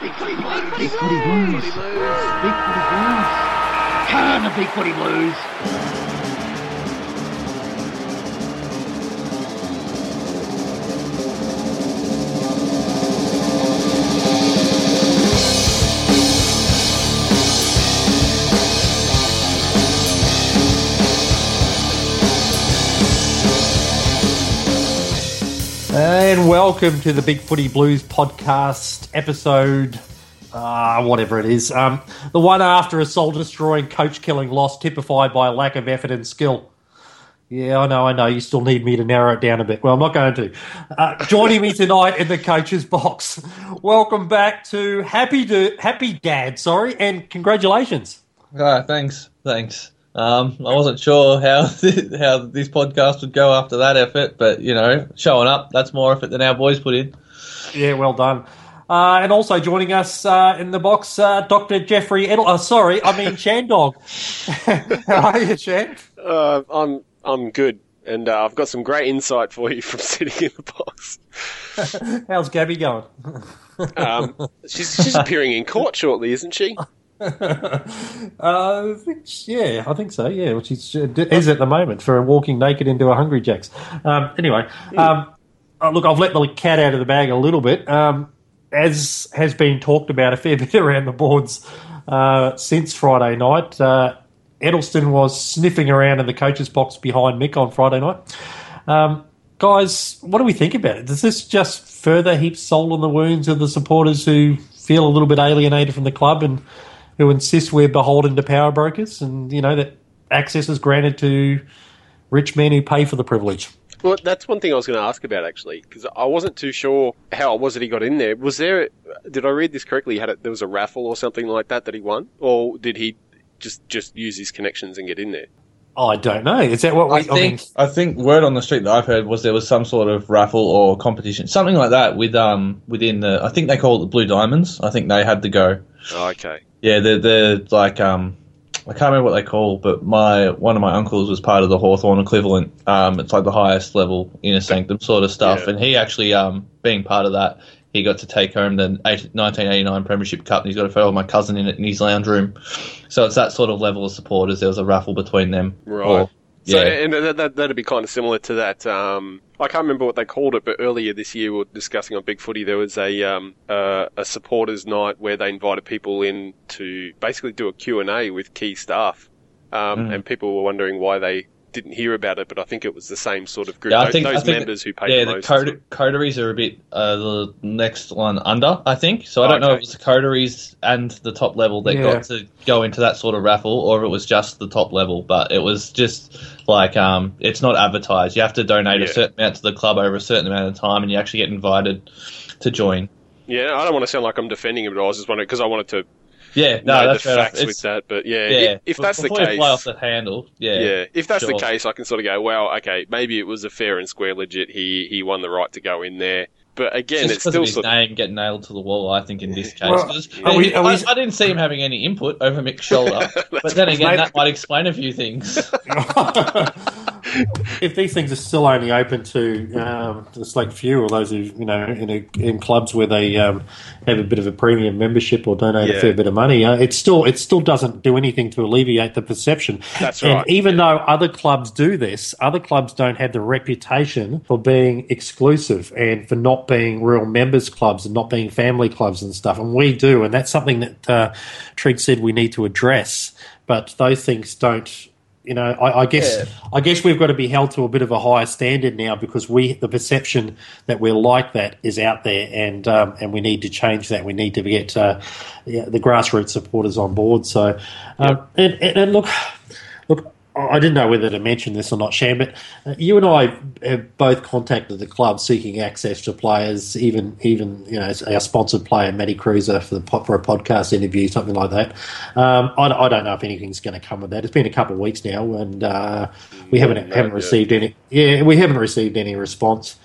Big footy blues. Big footy blues. Big footy blues. Come on, the big footy blues. And welcome to the Big Footy Blues podcast episode, uh, whatever it is. Um, the one after a soul destroying, coach killing loss typified by a lack of effort and skill. Yeah, I know, I know. You still need me to narrow it down a bit. Well, I'm not going to. Uh, joining me tonight in the coach's box. Welcome back to Happy to, Happy Dad, sorry, and congratulations. Ah, thanks, thanks. Um, I wasn't sure how how this podcast would go after that effort, but you know, showing up—that's more effort than our boys put in. Yeah, well done. Uh, and also joining us uh, in the box, uh, Dr. Geoffrey Edel. Uh, sorry, I mean Shandog. How are you, Shand? Uh, I'm I'm good, and uh, I've got some great insight for you from sitting in the box. How's Gabby going? Um, she's she's appearing in court shortly, isn't she? uh, I think- yeah, I think so. Yeah, which is, is at the moment for walking naked into a Hungry Jack's. Um, anyway, um, uh, look, I've let the cat out of the bag a little bit. Um, as has been talked about a fair bit around the boards uh, since Friday night, uh, Edelsten was sniffing around in the coach's box behind Mick on Friday night. Um, guys, what do we think about it? Does this just further heap salt on the wounds of the supporters who feel a little bit alienated from the club and who insist we're beholden to power brokers and, you know, that access is granted to rich men who pay for the privilege? Well, that's one thing I was going to ask about actually, because I wasn't too sure how it was that he got in there. Was there? Did I read this correctly? Had a, there was a raffle or something like that that he won, or did he just just use his connections and get in there? I don't know. Is that what we, I think I think word on the street that I've heard was there was some sort of raffle or competition, something like that, with um within the I think they call it the Blue Diamonds. I think they had to go. Oh, okay. Yeah, they're, they're like um I can't remember what they call, but my one of my uncles was part of the Hawthorn equivalent. Um, it's like the highest level inner sanctum sort of stuff, Yeah. and he actually um being part of that, he got to take home the 1989 Premiership Cup, and he's got a photo of my cousin in it in his lounge room. So it's that sort of level of supporters. There was a raffle between them. Right. Or- So, yeah. and that, that, that'd be kind of similar to that. Um, I can't remember what they called it, but earlier this year we were discussing on Big Footy. There was a um, uh, a supporters night where they invited people in to basically do a Q and A with key staff, um, Mm. and people were wondering why they didn't hear about it. But I think it was the same sort of group. Yeah, I those think- those I think- members who paid yeah, the the most. code- coteries are a bit uh, the next one under, I think. So I don't know Okay. if it was the coteries and the top level that Yeah. got to go into that sort of raffle, or if it was just the top level. But it was just like um, it's not advertised. You have to donate Yeah. a certain amount to the club over a certain amount of time, and you actually get invited to join. Yeah, I don't want to sound like I'm defending it, but I was just wondering because I wanted to Yeah, no, know that's the fair enough. facts with It's- that. But yeah, Yeah, if, if that's the case, fly off the handle. Yeah, Yeah, if that's sure. the case, I can sort of go, well, okay, maybe it was a fair and square legit. He he won the right to go in there, but again, Just it's still of his sort of, name getting nailed to the wall, I think in this case. Well, 'Cause are we- are we- I, I didn't see him having any input over Mick's shoulder, but then again, that might explain a few things. if these things are still only open to um, the select few or those who you know in, a, in clubs where they um, have a bit of a premium membership or donate a fair bit of money, uh, it still it still doesn't do anything to alleviate the perception. That's and right, even though other clubs do this, other clubs don't have the reputation for being exclusive and for not being real members clubs and not being family clubs and stuff, and we do, and that's something that uh, Trig said we need to address. But those things don't you know, I, I guess Yeah. I guess we've got to be held to a bit of a higher standard now because we the perception that we're like that is out there, and um, and we need to change that. We need to get uh, yeah, the grassroots supporters on board. So, um, and, and, and look, I didn't know whether to mention this or not, Sham, but uh, you and I have both contacted the club seeking access to players, even even you know our sponsored player Matty Kreuzer for the for a podcast interview, something like that. Um, I, I don't know if anything's going to come of that. It's been a couple of weeks now, and uh, we haven't haven't received any. Yeah, we haven't received any response.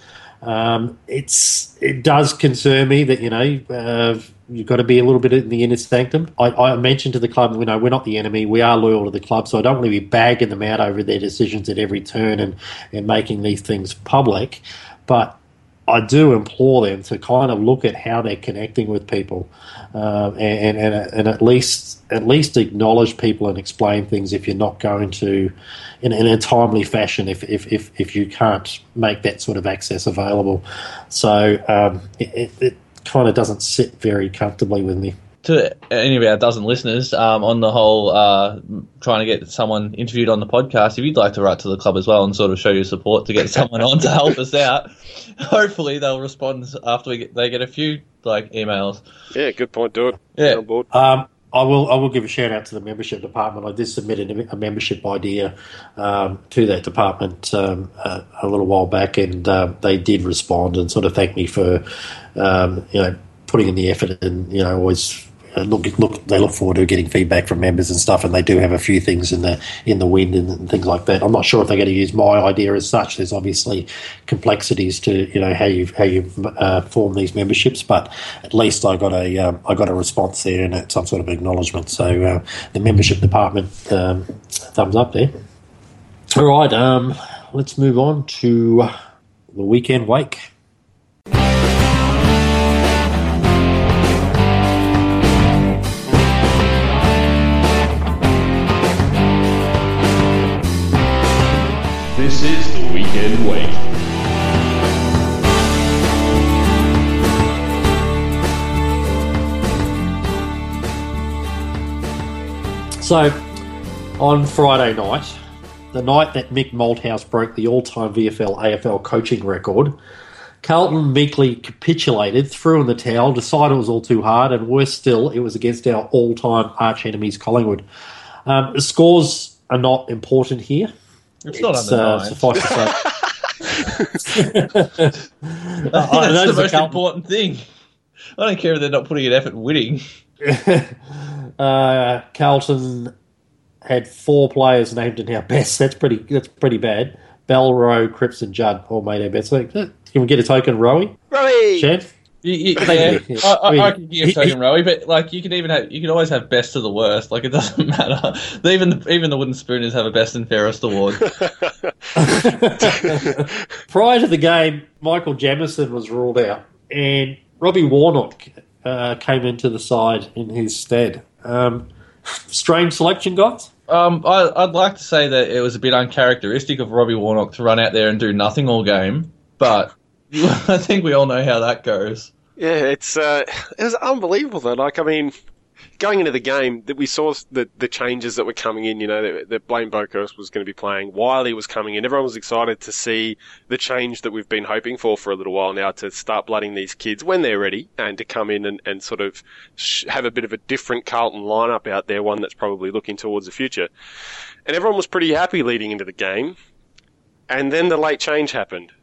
Um, it's it does concern me that you know uh, you've got to be a little bit in the inner sanctum. I, I mentioned to the club, you know, we're not the enemy. We are loyal to the club, so I don't want to be bagging them out over their decisions at every turn and and making these things public. But I do implore them to kind of look at how they're connecting with people, um, and, and and at least at least acknowledge people and explain things if you're not going to in, in a timely fashion if, if, if, if you can't make that sort of access available. So um, it, it, it kind of doesn't sit very comfortably with me to any of our dozen listeners um, on the whole uh, trying to get someone interviewed on the podcast, if you'd like to write to the club as well and sort of show your support to get someone on to help us out, hopefully they'll respond after we get, they get a few like emails. Yeah, good point. Do it. Yeah. On board. Um, I will. I will give a shout out to the membership department. I did submit a, a membership idea um, to that department um, a, a, little while back, and uh, they did respond and sort of thank me for um, you know putting in the effort and you know always look look they look forward to getting feedback from members and stuff, and they do have a few things in the in the wind and, and things like that. I'm not sure if they're going to use my idea as such. There's obviously complexities to you know how you how you uh, form these memberships, but at least I got a um, I got a response there and some sort of acknowledgement. So uh, the membership department um, thumbs up there. All right, um, let's move on to the weekend wake. This is the Weekend Wake. So, on Friday night, the night that Mick Malthouse broke the all-time VFL AFL coaching record, Carlton meekly capitulated, threw in the towel, decided it was all too hard, and worse still, it was against our all-time arch enemies, Collingwood. Um, scores are not important here. It's not It's, under uh, nine. suffice to say. That's those the most Carlton- important thing. I don't care if they're not putting an effort winning. uh, Carlton had four players named in our best. That's pretty. That's pretty bad. Bell, Rowe, Cripps, and Judd all made our best. So, uh, can we get a token, Rowie? Rowie! Shan? You, you, yeah, you. I, I, I I can mean, give he- token Rowie, but like you can even have, you can always have best to the worst. Like it doesn't matter. Even the, even the wooden spooners have a best and fairest award. Prior to the game, Michael Jamison was ruled out, and Robbie Warnock uh, came into the side in his stead. Um, strange selection, guys. Um, I, I'd like to say that it was a bit uncharacteristic of Robbie Warnock to run out there and do nothing all game, but I think we all know how that goes. Yeah, it's uh, it was unbelievable though. Like, I mean, going into the game, that we saw the the changes that were coming in. You know, that, that Blaine Boekhorst was going to be playing. Wiley was coming in. Everyone was excited to see the change that we've been hoping for for a little while now to start blooding these kids when they're ready and to come in and, and sort of sh- have a bit of a different Carlton lineup out there, one that's probably looking towards the future. And everyone was pretty happy leading into the game. And then the late change happened.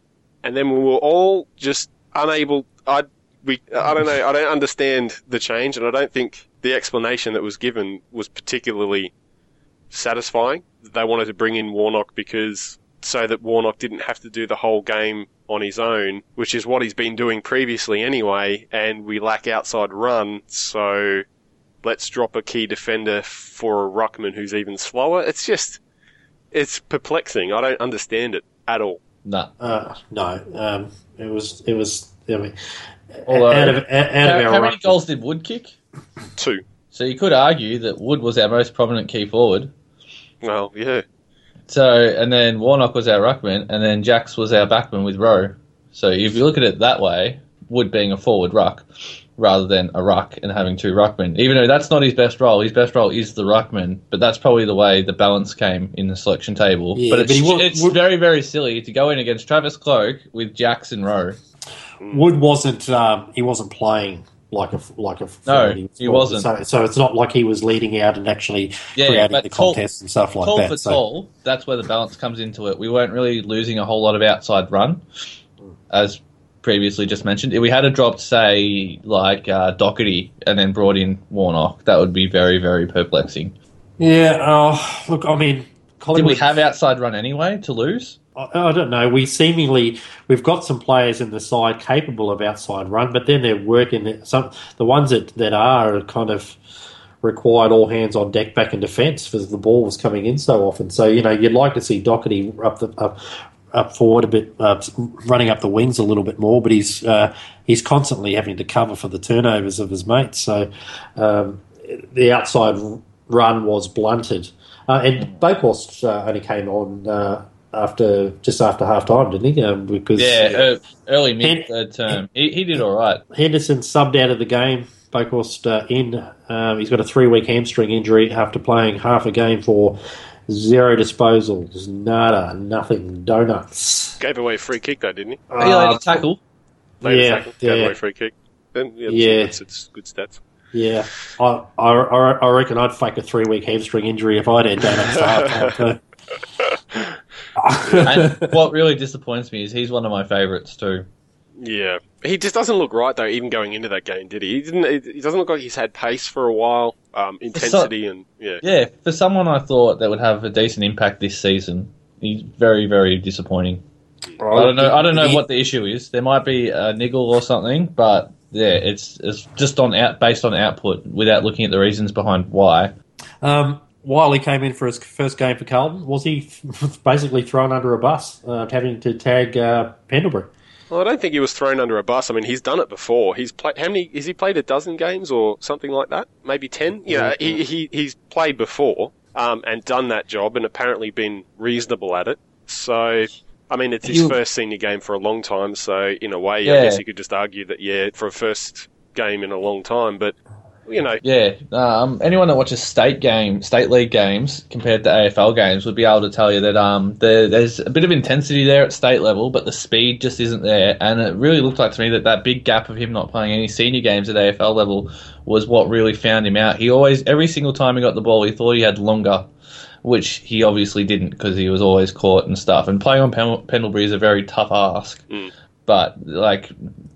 And then we were all just unable. I we I don't know. I don't understand the change, and I don't think the explanation that was given was particularly satisfying. They wanted to bring in Warnock because so that Warnock didn't have to do the whole game on his own, which is what he's been doing previously anyway. And we lack outside run, so let's drop a key defender for a ruckman who's even slower. It's just it's perplexing. I don't understand it at all. Nah. Uh, no, um, it was it was. I mean, Although- out of out, out How, of our how many ruck- goals did Wood kick? Two. So you could argue that Wood was our most prominent key forward. Well, yeah. So and then Warnock was our ruckman, and then Jacks was our backman with Rowe. So if you look at it that way, Wood being a forward ruck rather than a ruck and having two ruckmen, even though that's not his best role. His best role is the ruckman, but that's probably the way the balance came in the selection table. Yeah, but it's, but he it's Wood- very very silly to go in against Travis Cloke with Jackson Rowe. Wood wasn't um, he wasn't playing like a like a No, forward. he wasn't. So, so it's not like he was leading out and actually Yeah, creating the tall- contests and stuff like tall that. for so tall, that's where the balance comes into it. We weren't really losing a whole lot of outside run, as previously just mentioned. If we had a drop, say, like uh, Docherty, and then brought in Warnock, that would be very, very perplexing. yeah, uh, look, I mean, Did we have outside run anyway to lose? I, I don't know. We seemingly we've got some players in the side capable of outside run, but then they're working. Some the ones that that are, are kind of required all hands on deck back in defence because the ball was coming in so often. So you know you'd like to see Docherty up the up, up forward a bit, uh, running up the wings a little bit more, but he's uh, he's constantly having to cover for the turnovers of his mates. So um, the outside run was blunted. Uh, and Boekhorst uh, only came on uh, after just after half time, didn't he? Um, because yeah, uh, early mid third term, he, he did all right. Henderson subbed out of the game. Boekhorst uh, in. Um, he's got a three week hamstring injury after playing half a game for zero disposals, nada, nothing, donuts. Gave away a free kick though, didn't he? Oh, he had a uh, tackle. Made a yeah, Gave yeah. away a free kick. Then yeah, Yeah. It's, it's good stats. Yeah, I, I, I I reckon I'd fake a three week hamstring injury if I'd had donuts for half time And what really disappoints me is he's one of my favourites too. Yeah, he just doesn't look right though. Even going into that game, did he? He didn't. He doesn't look like he's had pace for a while. Um, intensity and yeah. Yeah, for someone I thought that would have a decent impact this season, he's very, very disappointing. I don't know. I don't know what the issue is. There might be a niggle or something, but yeah, it's it's just on out based on output without looking at the reasons behind why. Um, he came in for his first game for Carlton. Was he basically thrown under a bus, uh, having to tag uh, Pendlebury? Well, I don't think he was thrown under a bus. I mean, he's done it before. He's played how many? Has he played a dozen games or something like that? Maybe ten. Yeah, he, he he's played before um, and done that job, and apparently been reasonable at it. So, I mean, it's his You- first senior game for a long time. So, in a way, I guess you could just argue that yeah, for a first game in a long time. But you know, Yeah, um, anyone that watches state game, state league games compared to AFL games would be able to tell you that um, there, there's a bit of intensity there at state level, but the speed just isn't there. And it really looked like to me that that big gap of him not playing any senior games at AFL level was what really found him out. He always, every single time he got the ball, he thought he had longer, which he obviously didn't because he was always caught and stuff. And playing on Pen- Pendlebury is a very tough ask. Mm. But like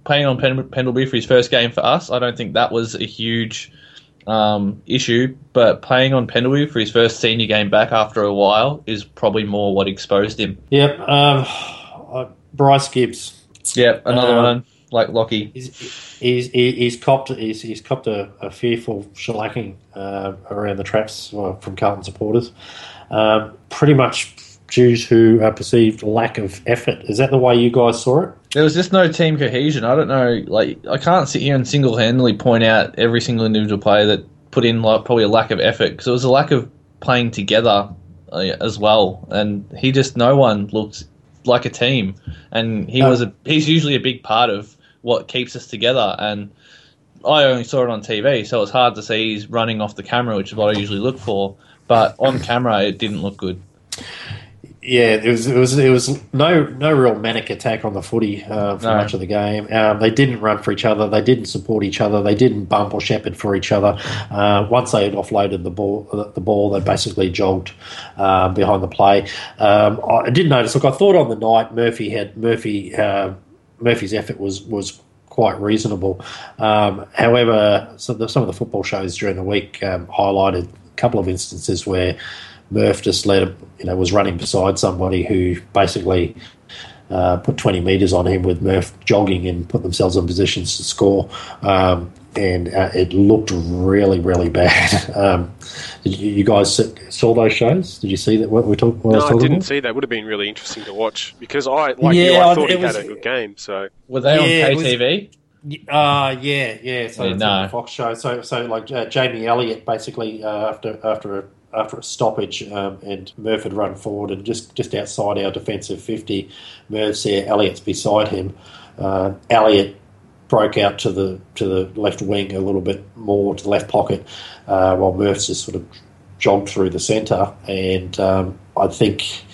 playing on Pen- Pendlebury for his first game for us, I don't think that was a huge um, issue. But playing on Pendlebury for his first senior game back after a while is probably more what exposed him. Yep. Um, uh, Bryce Gibbs. Yep, another Um, one like Lockie. He's, he's, he's copped he's, he's copped a, a fearful shellacking uh, around the traps uh, from Carlton supporters, um, pretty much due to a perceived lack of effort. Is that the way you guys saw it? There was just no team cohesion. I don't know. Like I can't sit here and single handedly point out every single individual player that put in like probably a lack of effort because it was a lack of playing together uh, as well. And he just no one looked like a team, and he was a he's usually a big part of what keeps us together. And I only saw it on TV, so it's hard to see he's running off the camera, which is what I usually look for. But on camera, it didn't look good. Yeah, it was it was it was no no real manic attack on the footy uh, for No. much of the game. Um, they didn't run for each other. They didn't support each other. They didn't bump or shepherd for each other. Uh, once they had offloaded the ball, the ball, they basically jogged uh, behind the play. Um, I did notice. Look, I thought on the night Murphy had Murphy uh, Murphy's effort was was quite reasonable. Um, however, some of, the, some of the football shows during the week um, highlighted a couple of instances where Murph just let him, you know, was running beside somebody who basically uh, put 20 metres on him with Murph jogging and put themselves in positions to score. Um, and uh, it looked really, really bad. Um, did you, you guys saw those shows? Did you see that? What we talked? What I no, was I didn't about? see that. Would have been really interesting to watch because I like you, Yeah, I thought it he was- had a good game. So Were they Yeah, it on was- KTV? Uh, yeah, yeah. So Yeah, it's no. on the Fox show. So, so like uh, Jamie Elliott, basically uh, after after a, after a stoppage, um, and Murph had run forward and just just outside our defensive fifty, Murph's there. Elliott's beside him. Uh, Elliott broke out to the to the left wing a little bit more to the left pocket, uh, while Murph's just sort of jogged through the centre, and um, I think.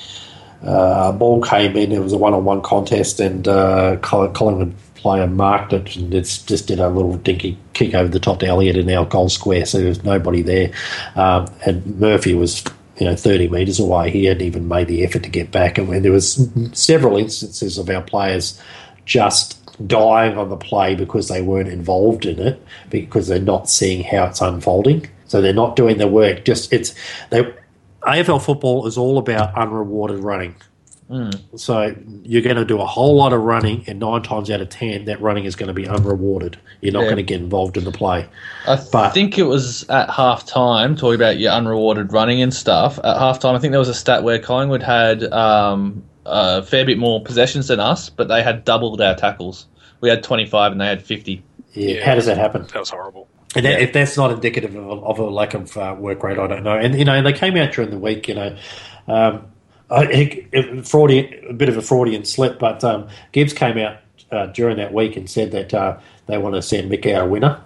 Uh, a ball came in. It was a one-on-one contest, and uh, Coll- Collingwood player marked it and it's just did a little dinky kick over the top to Elliott in our goal square. So there was nobody there, um, and Murphy was you know 30 metres away. He hadn't even made the effort to get back, and there was several instances of our players just dying on the play because they weren't involved in it because they're not seeing how it's unfolding. So they're not doing the work. Just it's they. AFL football is all about unrewarded running. So you're going to do a whole lot of running, and nine times out of ten, that running is going to be unrewarded. You're not Yeah. going to get involved in the play. I But- think it was at half time, talking about your unrewarded running and stuff. At half time, I think there was a stat where Collingwood had um, a fair bit more possessions than us, but they had doubled our tackles. We had 25 and they had 50. Yeah. Yeah. How does that happen? That was horrible. And that, Yeah. if that's not indicative of a, of a lack of uh, work rate, I don't know. And you know, they came out during the week. You know, um, I, Fraudian, a bit of a Freudian slip, but um, Gibbs came out uh, during that week and said that uh, they want to send Mick out a winner.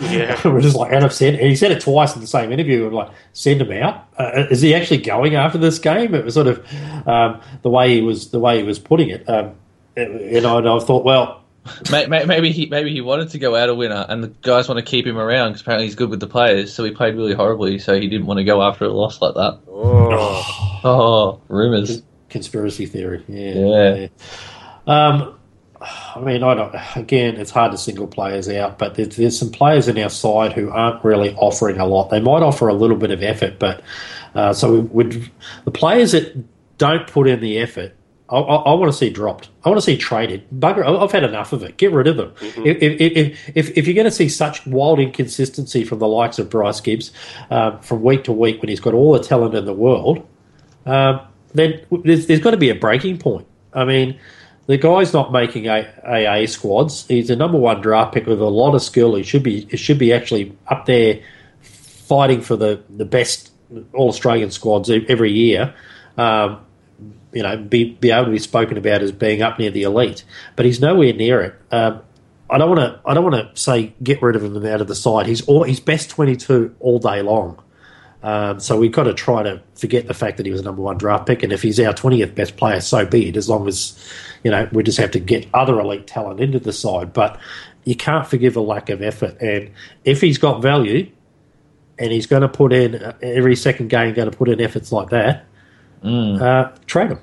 Yeah. we're just like, and I've said, and he said it twice in the same interview. We're like, send him out. Uh, is he actually going after this game? It was sort of um, the way he was, the way he was putting it. Um, you know, and I thought, well, Maybe he maybe he wanted to go out a winner, and the guys want to keep him around because apparently he's good with the players. So he played really horribly, so he didn't want to go after a loss like that. Oh. Oh, rumors. conspiracy theory. Yeah. Yeah. yeah. Um, I mean, I don't. Again, it's hard to single players out, but there's, there's some players in our side who aren't really offering a lot. They might offer a little bit of effort, but uh, so we would the players that don't put in the effort. I, I, I want to see dropped. I want to see traded. Bugger, I've had enough of it. Get rid of them. If, if, if, if, if you're going to see such wild inconsistency from the likes of Bryce Gibbs um, from week to week when he's got all the talent in the world, um, then there's, there's got to be a breaking point. I mean, the guy's not making a, AA squads. He's a number one draft pick with a lot of skill. He should be he should be actually up there fighting for the, the best All Australian squads every year. Um, you know, be be able to be spoken about as being up near the elite, but he's nowhere near it. Um, I don't want to. I don't want to say get rid of him out of the side. He's all, he's best twenty two all day long. Um, so we've got to try to forget the fact that he was a number one draft pick, and if he's our twentieth best player, so be it. As long as you know, we just have to get other elite talent into the side. But you can't forgive a lack of effort, and if he's got value, and he's going to put in uh, every second game, going to put in efforts like that, uh, trade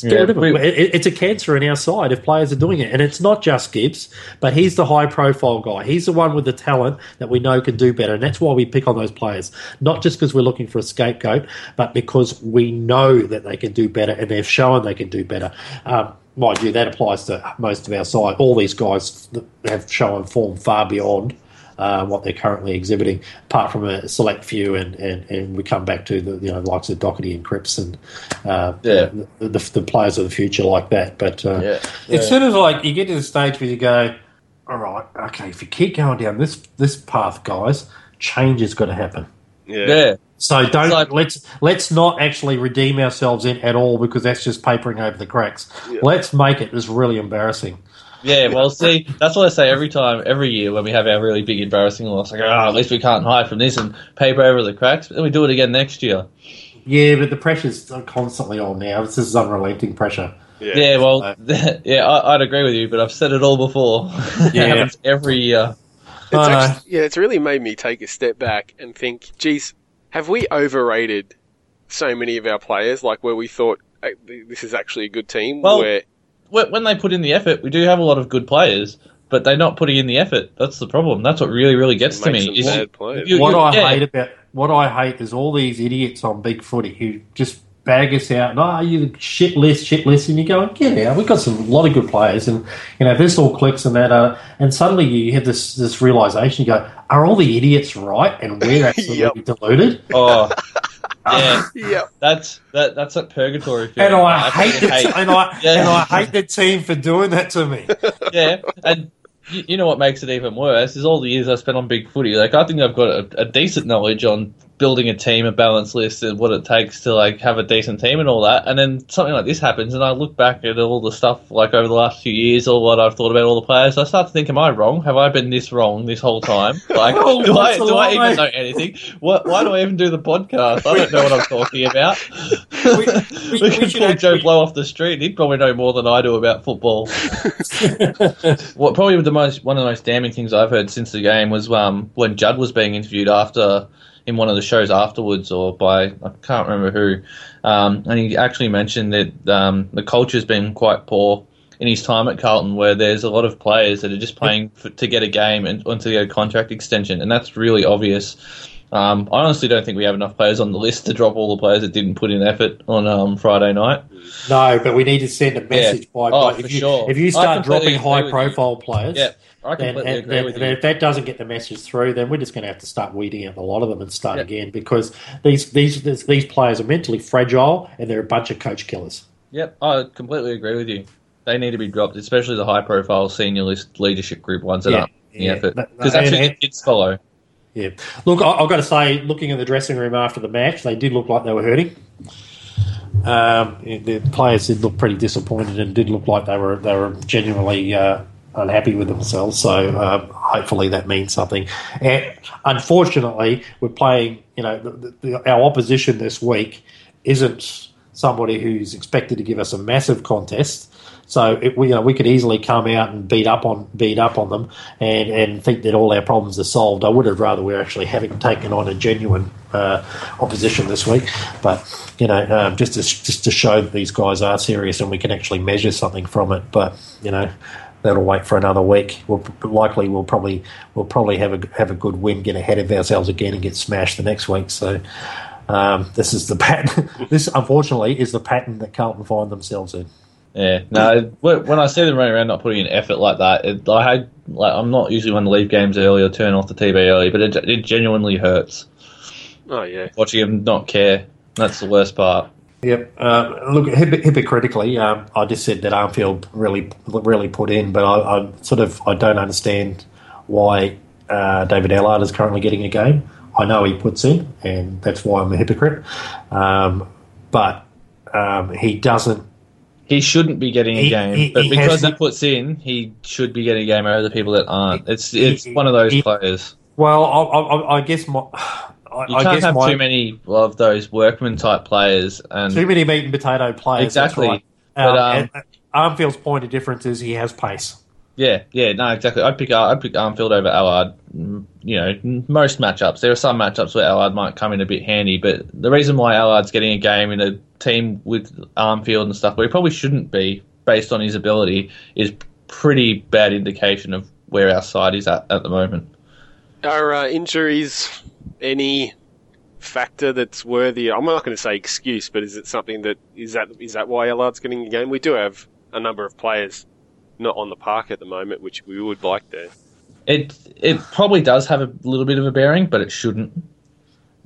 Get Yeah, rid of him. we- It- it's a cancer in our side if players are doing it, and it's not just Gibbs, but he's the high-profile guy. He's the one with the talent that we know can do better, and that's why we pick on those players. Not just because we're looking for a scapegoat, but because we know that they can do better, and they've shown they can do better. Um, mind you, that applies to most of our side. All these guys have shown form far beyond uh, what they're currently exhibiting, apart from a select few, and, and, and we come back to the you know likes of Docherty and Cripps and uh, Yeah. the, the, the players of the future like that. But uh, Yeah. it's sort of like you get to the stage where you go, all right, okay, if you keep going down this this path, guys, change is going to happen. Yeah. Yeah. So don't like- let's let's not actually redeem ourselves in at all because that's just papering over the cracks. Let's make it as really embarrassing. Yeah, well, see, that's what I say every time, every year when we have our really big embarrassing loss. Like, oh, at least we can't hide from this and paper over the cracks. But then we do it again next year. Yeah, but the pressure's constantly on now. This is unrelenting pressure. Yeah. Yeah, well, Uh, yeah, I, I'd agree with you, but I've said it all before. it Yeah. happens every year. It's I know. actually, yeah, it's really made me take a step back and think, geez, have we overrated so many of our players? Like where we thought "Hey, this is actually a good team. Well, where When when they put in the effort, we do have a lot of good players, but they're not putting in the effort. That's the problem. That's what really, really gets It to makes me. is bad you- what you- I yeah. hate about what I hate is all these idiots on Big Footy who just bag us out. and No, you shit list, shit list, and you go, get out. We've got some a lot of good players, and you know if this all clicks and that, uh, and suddenly you have this this realization. You go, are all the idiots right, and we're absolutely Yep. deluded? Oh, yeah, yeah, that's that. That's that purgatory feeling. And I That's hate the you t- and I Yeah. and I hate the team for doing that to me. yeah, and you, you know what makes it even worse is all the years I spent on big footy. Like I think I've got a, a decent knowledge on building a team, a balanced list, and what it takes to like have a decent team and all that. And then something like this happens, and I look back at all the stuff like over the last few years, all what I've thought about all the players. I start to think, am I wrong? Have I been this wrong this whole time? Like, Oh, do I do I even know anything? What, why do I even do the podcast? I don't know what I'm talking about. We- We, we- we pull Joe Blow off the street. He'd probably know more than I do about football. What probably the most one of the most damning things I've heard since the game was um, when Judd was being interviewed after in one of the shows afterwards, or by I can't remember who, um, and he actually mentioned that um, the culture's been quite poor in his time at Carlton, where there's a lot of players that are just playing for, to get a game and, and to get a contract extension, and that's really obvious. Um, I honestly don't think we have enough players on the list to drop all the players that didn't put in effort on um, Friday night. No, but we need to send a message by, Oh, by for if you sure. if you start dropping high profile players. Yeah, I then, completely agree then- with and you. if that doesn't get the message through, then we're just going to have to start weeding out a lot of them and start Yeah. again because these these these these players are mentally fragile and they're a bunch of coach killers. Yep, I completely agree with you. They need to be dropped, especially the high-profile senior list leadership group ones that Yeah, aren't yeah. effort. Because that's and- who the kids follow. Yeah. Look, I, I've got to say, looking in the dressing room after the match, they did look like they were hurting. Um, the players did look pretty disappointed and did look like they were they were genuinely uh, unhappy with themselves. So um, hopefully that means something. And unfortunately, we're playing. You know, the, the, our opposition this week isn't somebody who's expected to give us a massive contest. So it, we, you know, we could easily come out and beat up on beat up on them and, and think that all our problems are solved. I would have rather we're actually having taken on a genuine uh, opposition this week, but you know, um, just to just to show that these guys are serious and we can actually measure something from it. But you know, that'll wait for another week. We'll likely we'll probably we'll probably have a have a good win, get ahead of ourselves again, and get smashed the next week. So. Um, this is the pattern. this, unfortunately, is the pattern that Carlton find themselves in. Yeah, no. When when I see them running around not putting in effort like that, it, I had like I'm not usually one to leave games early or turn off the TV early, but it, it genuinely hurts Oh yeah. watching them not care. That's the worst part. Yep. Uh, look, hyp- hypocritically, um, I just said that Armfield really, really put in, but I, I sort of I don't understand why uh, David Ellard is currently getting a game. I know he puts in, and that's why I'm a hypocrite. Um, but um, he doesn't. He shouldn't be getting a He- game, he- but he because he puts in, he should be getting a game over the people that aren't. It's it's one of those players. Well, I, I, I guess my. I, You can't guess have my, too many of those workman type players, and too many meat and potato players. that's Exactly. right. But, Um, um, Armfield's point of difference is he has pace. Yeah, yeah, no, exactly. I'd pick I'd pick Armfield over Ellard. mm, You know, most matchups. There are some matchups where Ellard might come in a bit handy, but the reason why Ellard's getting a game in a team with Armfield and stuff, where he probably shouldn't be, based on his ability, is pretty bad indication of where our side is at at the moment. Are uh, injuries any factor that's worthy? I'm not going to say excuse, but is it something that is that is that why Ellard's getting a game? We do have a number of players not on the park at the moment, which we would like there. It it probably does have a little bit of a bearing, but it shouldn't.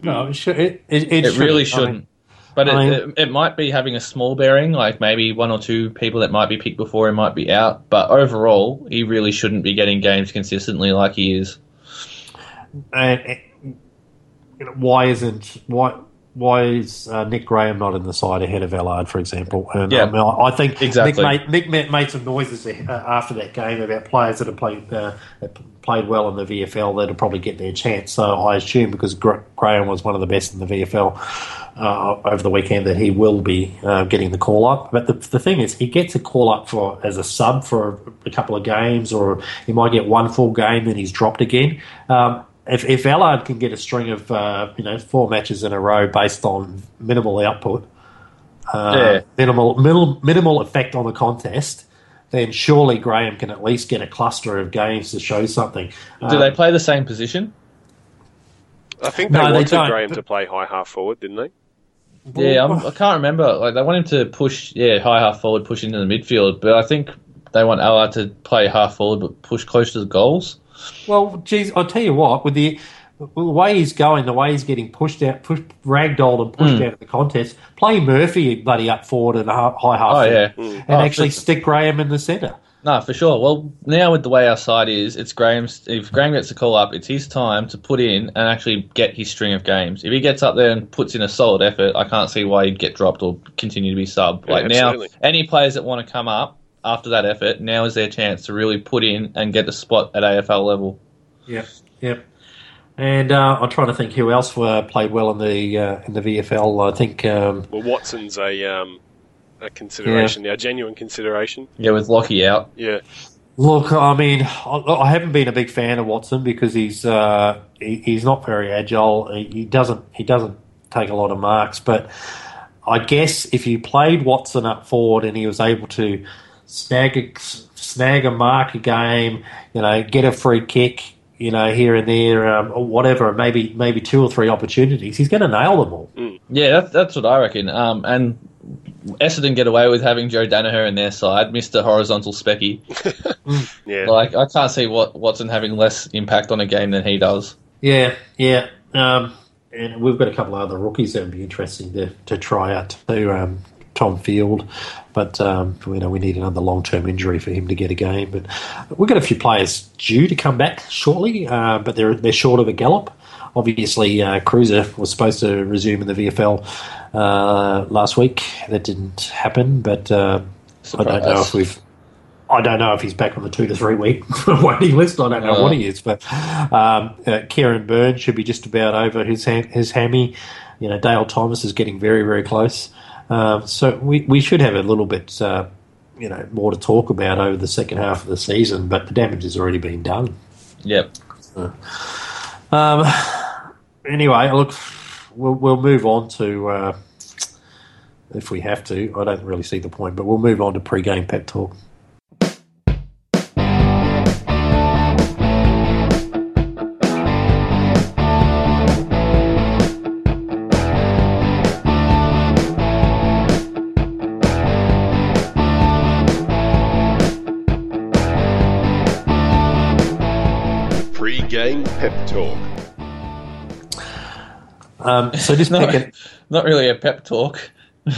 No, it, should, it, it, it, It really shouldn't. I mean. But it, I mean- it, it might be having a small bearing, like maybe one or two people that might be picked before him might be out. But overall, he really shouldn't be getting games consistently like he is. and, and, you know, why isn't why why is uh, Nick Graham not in the side ahead of Ellard, for example? And Yeah. I, mean, I think Exactly. Nick, made, Nick made, made some noises uh, after that game about players that have played uh, played well in the VFL that'll probably get their chance. So I assume because Graham was one of the best in the VFL uh, over the weekend that he will be uh, getting the call up. But the, the thing is, he gets a call up for as a sub for a couple of games, or he might get one full game and he's dropped again. Um, if, if Ellard can get a string of uh, you know four matches in a row based on minimal output, uh, Yeah. minimal, minimal minimal effect on the contest, then surely Graham can at least get a cluster of games to show something. Do Um, they play the same position? I think they No, wanted don't, Graham to play high half forward, didn't they? Yeah, I'm, I can't remember. Like they want him to push, yeah, high half forward, push into the midfield. But I think they want Ellard to play half forward, but push close to the goals. Well, geez, I'll tell you what, with the, with the way he's going, the way he's getting pushed out, pushed, ragdolled and Hmm. pushed out of the contest, play Murphy bloody up forward and high high half Oh forward, yeah, and Oh, actually for- stick Graham in the centre. No, for sure. Well, now with the way our side is, it's Graham's. If Graham gets the call up, it's his time to put in and actually get his string of games. If he gets up there and puts in a solid effort, I can't see why he'd get dropped or continue to be sub. Yeah, like now, any players that want to come up after that effort, now is their chance to really put in and get a spot at AFL level. Yep, yep. And uh, I'm trying to think who else uh, played well in the uh, in the VFL. I think um, Well, Watson's a um, a consideration now, genuine consideration. Yeah, with Lockie out. Yeah, Look, I mean, I, I haven't been a big fan of Watson because he's uh, he, he's not very agile. He, he doesn't he doesn't take a lot of marks. But I guess if you played Watson up forward and he was able to snag a, snag a mark a game, you know, get a free kick, you know, here and there, um, or whatever, maybe maybe two or three opportunities, he's going to nail them all. Yeah, that's, that's what I reckon. Um, and Essendon get away with having Joe Daniher in their side, Mister Horizontal Specky. yeah. Like I can't see what Watson having less impact on a game than he does. Yeah, yeah. Um, and we've got a couple of other rookies that would be interesting to, to try out too. Um, Tom Field, but um, you know we need another long term injury for him to get a game. But we've got a few players due to come back shortly, uh, but they're they're short of a gallop. Obviously, uh, Kreuzer was supposed to resume in the VFL uh, last week. That didn't happen, but uh, I don't know if we've. I don't know if he's back on the two to three week waiting list. I don't know Uh. what he is, but um, uh, Kieran Byrne should be just about over his ham- his hammy. You know, Dale Thomas is getting very very close. Um, so we we should have a little bit. Uh, you know, more to talk about over the second half of the season, but the damage has already been done. Yep. Um, anyway, look, we'll, we'll move on to, uh, if we have to, I don't really see the point, but we'll move on to pre-game pep talk. Pep talk. Um, so just No, pick it. not really a pep talk.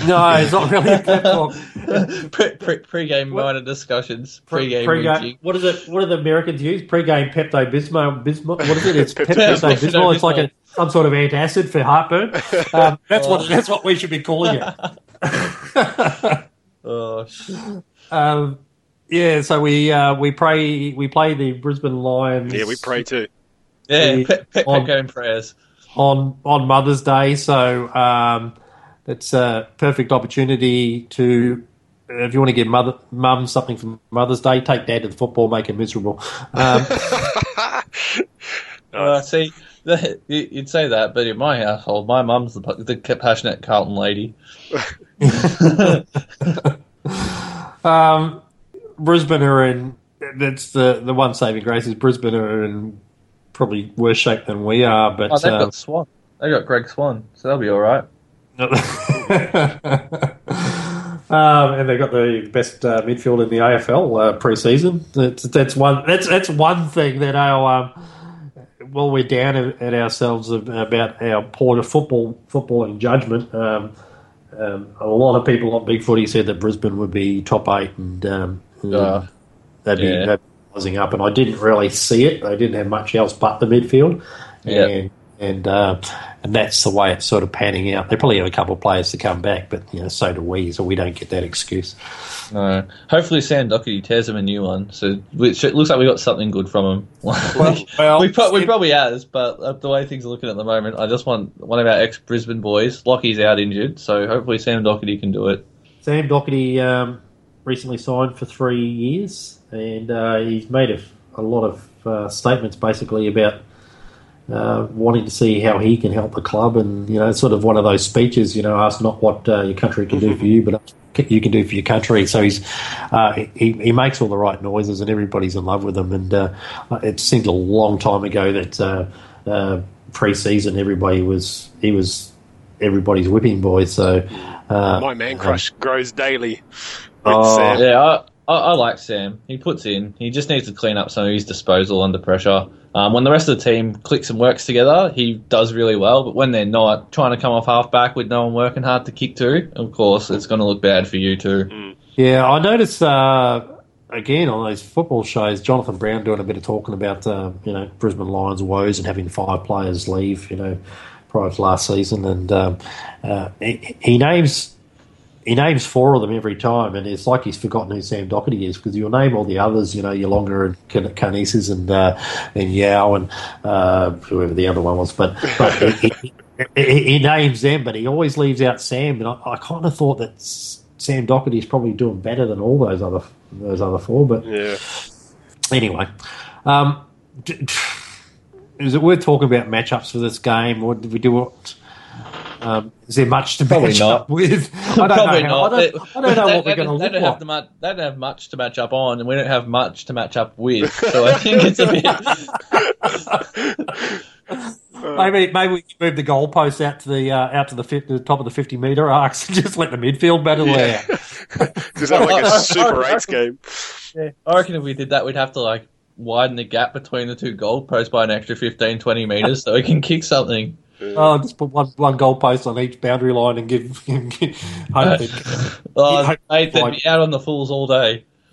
No, it's not really a pep talk. pre, pre, pre-game What? minor discussions. Pre-game, Pre-game. What is it? What do the Americans use? Pre-game Pepto Bismol. Bismol. What is it? It's Pep- Pepto- Pepto Bismol. It's like a some sort of antacid for heartburn. Um, that's what that's what we should be calling it. Oh, shit. Um, yeah, so we uh, we pray we play the Brisbane Lions. Yeah, we pray too. Yeah, The- pep, pep, on- prayers. on on Mother's Day. So um, it's a perfect opportunity to. If you want to give mother mum something for Mother's Day, take dad to the football, make him miserable. Um, Uh, see, the, you- you'd say that, but in my household, my mum's the, the passionate Carlton lady. um, Brisbane are in. That's the the one saving grace is Brisbane are in probably worse shape than we are, but Oh, they've um, got Swan. They got Greg Swan, so they'll be all right. um, and they've got the best uh, midfield in the AFL uh, pre-season. That's, that's one. That's that's one thing that our um, well, we're down at ourselves about our poor football footballing judgment. Um, um, a lot of people on Big Footy said that Brisbane would be top eight, and um, Uh, they'd be yeah. they'd be rising up. And I didn't really see it. They didn't have much else but the midfield, Yeah. and and uh, and that's the way it's sort of panning out. They probably have a couple of players to come back, but you know, so do we. So we don't get that excuse. No. Hopefully, Sam Docherty tears him a new one. So which it looks like we got something good from him. well, we, pro- we Sam- probably has, but uh, the way things are looking at the moment, I just want one of our ex Brisbane boys. Lockie's out injured, so hopefully Sam Docherty can do it. Sam Docherty um, recently signed for three years, and uh, he's made a, a lot of uh, statements basically about uh, wanting to see how he can help the club, and you know, it's sort of one of those speeches. You know, ask not what uh, your country can do for you, but you can do for your country. So he's uh, he he makes all the right noises, and everybody's in love with him. And uh, it seemed a long time ago that uh, uh, pre-season everybody was he was everybody's whipping boy. So uh, My man crush grows daily. Oh, Sam. Yeah, I, I, I like Sam. He puts in. He just needs to clean up some of his disposal under pressure. Um, when the rest of the team clicks and works together, he does really well. But when they're not, trying to come off half back with no one working hard to kick to, of course, it's going to look bad for you too. Yeah, I noticed uh, again on those football shows, Jonathan Brown doing a bit of talking about uh, you know Brisbane Lions woes and having five players leave, you know, prior to last season, and um, uh, he, he names. He names four of them every time, and it's like he's forgotten who Sam Docherty is because you'll name all the others, you know, your Longer and Can- and uh, and Yeo and uh, whoever the other one was, but but he, he, he, he names them, but he always leaves out Sam, and I, I kind of thought that Sam Docherty is probably doing better than all those other those other four. But Yeah. anyway, um, d- is it worth talking about matchups for this game, or did we do what? Um, is there much to Probably match not. up with? I don't Probably know. not. I don't, I don't know They- what we're going to they look don't like. have the mu- They don't have much to match up on, and we don't have much to match up with. So I think it's a bit. Maybe maybe we can move the goalposts out to the uh, out to the, 50, the top of the fifty meter arcs and just let the midfield battle Yeah. out. Just have like a Super 8s game. Yeah. I reckon if we did that, we'd have to like widen the gap between the two goalposts by an extra 15, 20 meters so we can kick something. Oh, just put one one goalpost on each boundary line and give, give, give hope that- Oh, hope- mate, they'd be out on the fools all day.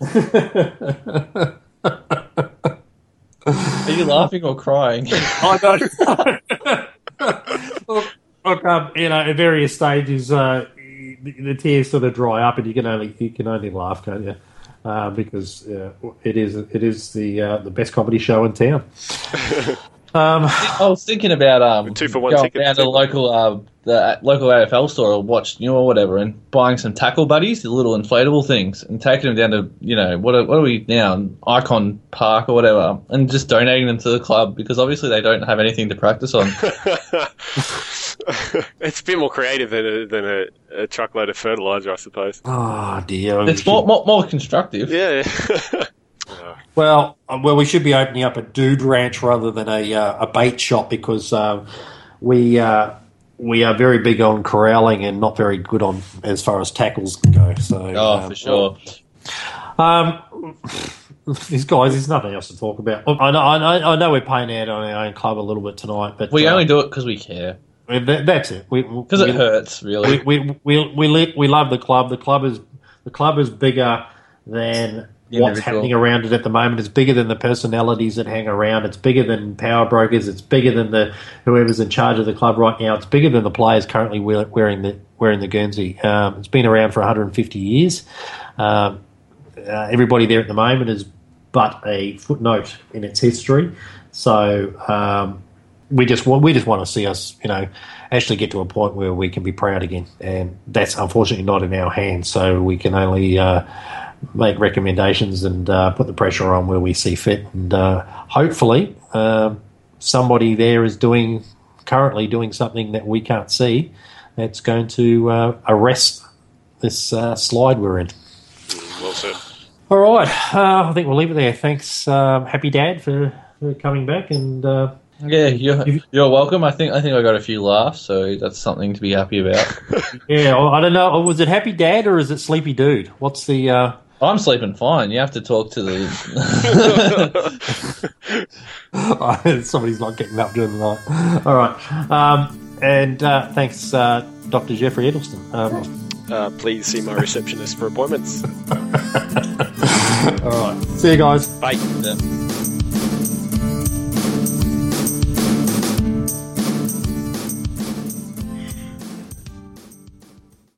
Are you laughing or crying? I don't. look, look um, you know, at various stages, uh, the, the tears sort of dry up, and you can only you can only laugh, can't you? Uh, because uh, it is it is the uh, the best comedy show in town. Um, I was thinking about um, Two for one going ticket. down to the local uh, the local AFL store or watch you know or whatever, and buying some tackle buddies, the little inflatable things, and taking them down to you know what are, what are we now Ikon Park or whatever, and just donating them to the club because obviously they don't have anything to practice on. it's a bit more creative than a, than a, a truckload of fertilizer, I suppose. oh dear, it's more, more more constructive. Yeah. Well, uh, well, we should be opening up a dude ranch rather than a uh, a bait shop because um, we uh, we are very big on corralling and not very good on as far as tackles go. So, Oh, um, for sure. Um, these guys, there's nothing else to talk about. I know, I know, I know we're paying out on our own club a little bit tonight, but We uh, only do it because we care. that, that's it. Because it hurts, really. We we we we, li- we love the club. The club is the club is bigger than The what's individual. happening around it at the moment. It's bigger than the personalities that hang around. It's bigger than power brokers. It's bigger than the whoever's in charge of the club right now. It's bigger than the players currently wearing the wearing the Guernsey. Um, it's been around for 150 years. Um, uh, everybody there at the moment is but a footnote in its history. So um, we just want we just want to see us, you know, actually get to a point where we can be proud again, and that's unfortunately not in our hands. So we can only uh, make recommendations and uh, put the pressure on where we see fit, and uh, hopefully um, somebody there is doing currently doing something that we can't see that's going to uh, arrest this uh, slide we're in. well said. All right, uh, I think we'll leave it there. Thanks, um, Happy Dad, for, for coming back, and uh, Yeah, you're, you're welcome. I think I think I got a few laughs, so that's something to be happy about. yeah, I don't know, was it Happy Dad or is it Sleepy Dude? What's the? I'm sleeping fine. You have to talk to the. somebody's not getting up during the night. All right, um, and uh, thanks, uh, Dr. Geoffrey Edelsten. Um, Uh, please see my receptionist for appointments. all right, see you guys. Bye. Yeah.